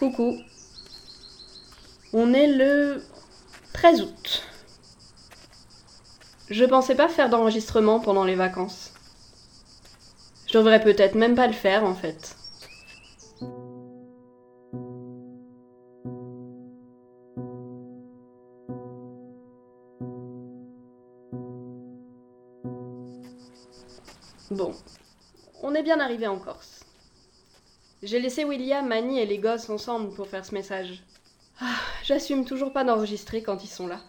Coucou. On est le 13 août. Je pensais pas faire d'enregistrement pendant les vacances. Je devrais peut-être même pas le faire en fait. Bon, on est bien arrivé en Corse. J'ai laissé William, Annie et les gosses ensemble pour faire ce message. Ah, J'assume toujours pas d'enregistrer quand ils sont là.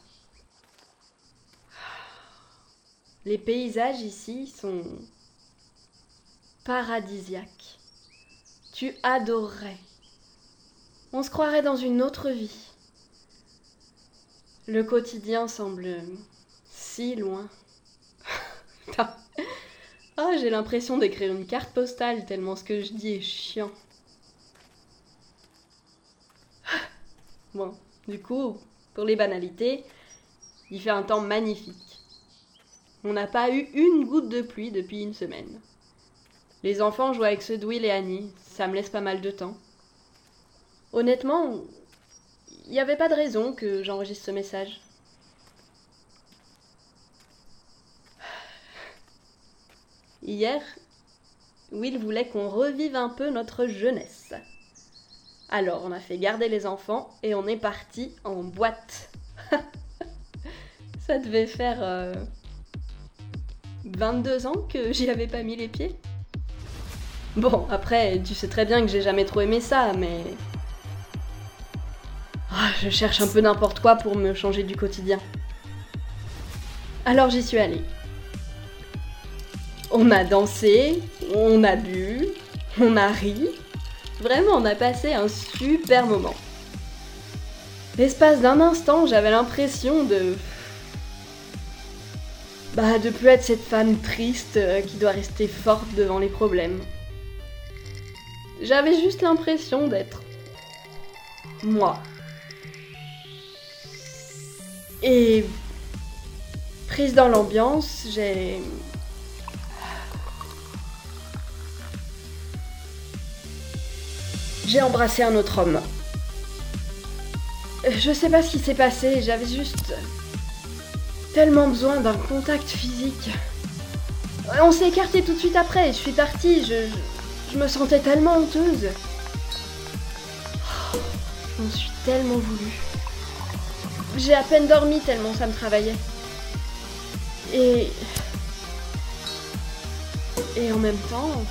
Les paysages ici sont paradisiaques. Tu adorerais. On se croirait dans une autre vie. Le quotidien semble si loin. Ah, j'ai l'impression d'écrire une carte postale tellement ce que je dis est chiant. Bon, du coup, pour les banalités, il fait un temps magnifique. On n'a pas eu une goutte de pluie depuis une semaine. Les enfants jouent avec ceux de Will et Annie, ça me laisse pas mal de temps. Honnêtement, il n'y avait pas de raison que j'enregistre ce message. Hier, Will voulait qu'on revive un peu notre jeunesse. Alors, on a fait garder les enfants et on est parti en boîte. Ça devait faire euh, 22 ans que j'y avais pas mis les pieds. Bon, après, tu sais très bien que j'ai jamais trop aimé ça, mais. Ah, je cherche un peu n'importe quoi pour me changer du quotidien. Alors j'y suis allée. On a dansé, on a bu, on a ri. Vraiment, on a passé un super moment. L'espace d'un instant, j'avais l'impression de. Bah, de plus être cette femme triste euh, qui doit rester forte devant les problèmes. J'avais juste l'impression d'être. moi. Et. prise dans l'ambiance, j'ai. J'ai embrassé un autre homme. Je sais pas ce qui s'est passé, j'avais juste tellement besoin d'un contact physique. On s'est écarté tout de suite après, je suis partie, je, je me sentais tellement honteuse. Oh, je m'en suis tellement voulu. J'ai à peine dormi tellement ça me travaillait. Et. Et en même temps.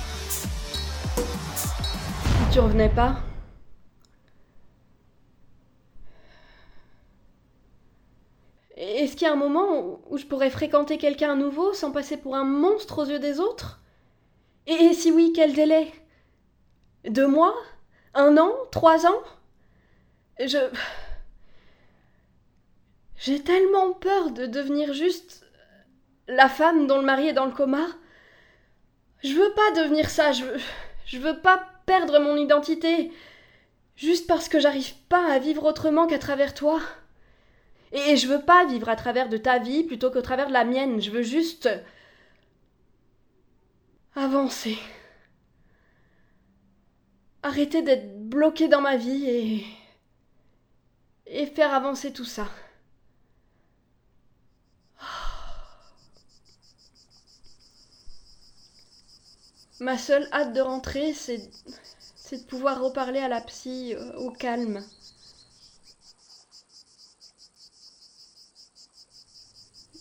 Tu revenais pas? Est-ce qu'il y a un moment où je pourrais fréquenter quelqu'un à nouveau sans passer pour un monstre aux yeux des autres? Et, si oui, quel délai? Deux mois? Un an? Trois ans? Je. J'ai tellement peur de devenir juste la femme dont le mari est dans le coma. Je veux pas devenir ça, je veux, je veux pas perdre mon identité. Juste parce que j'arrive pas à vivre autrement qu'à travers toi. Et je veux pas vivre à travers de ta vie plutôt qu'au travers de la mienne. Je veux juste avancer. Arrêter d'être bloqué dans ma vie et. et faire avancer tout ça. Ma seule hâte de rentrer, c'est. de pouvoir reparler à la psy euh, au calme.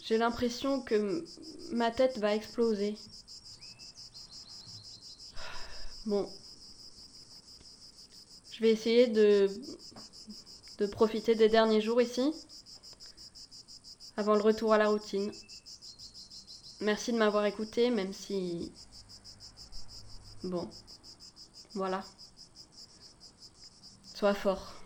J'ai l'impression que ma tête va exploser. Bon. Je vais essayer de, de profiter des derniers jours ici, avant le retour à la routine. Merci de m'avoir écouté, même si... Bon. Voilà. Sois fort.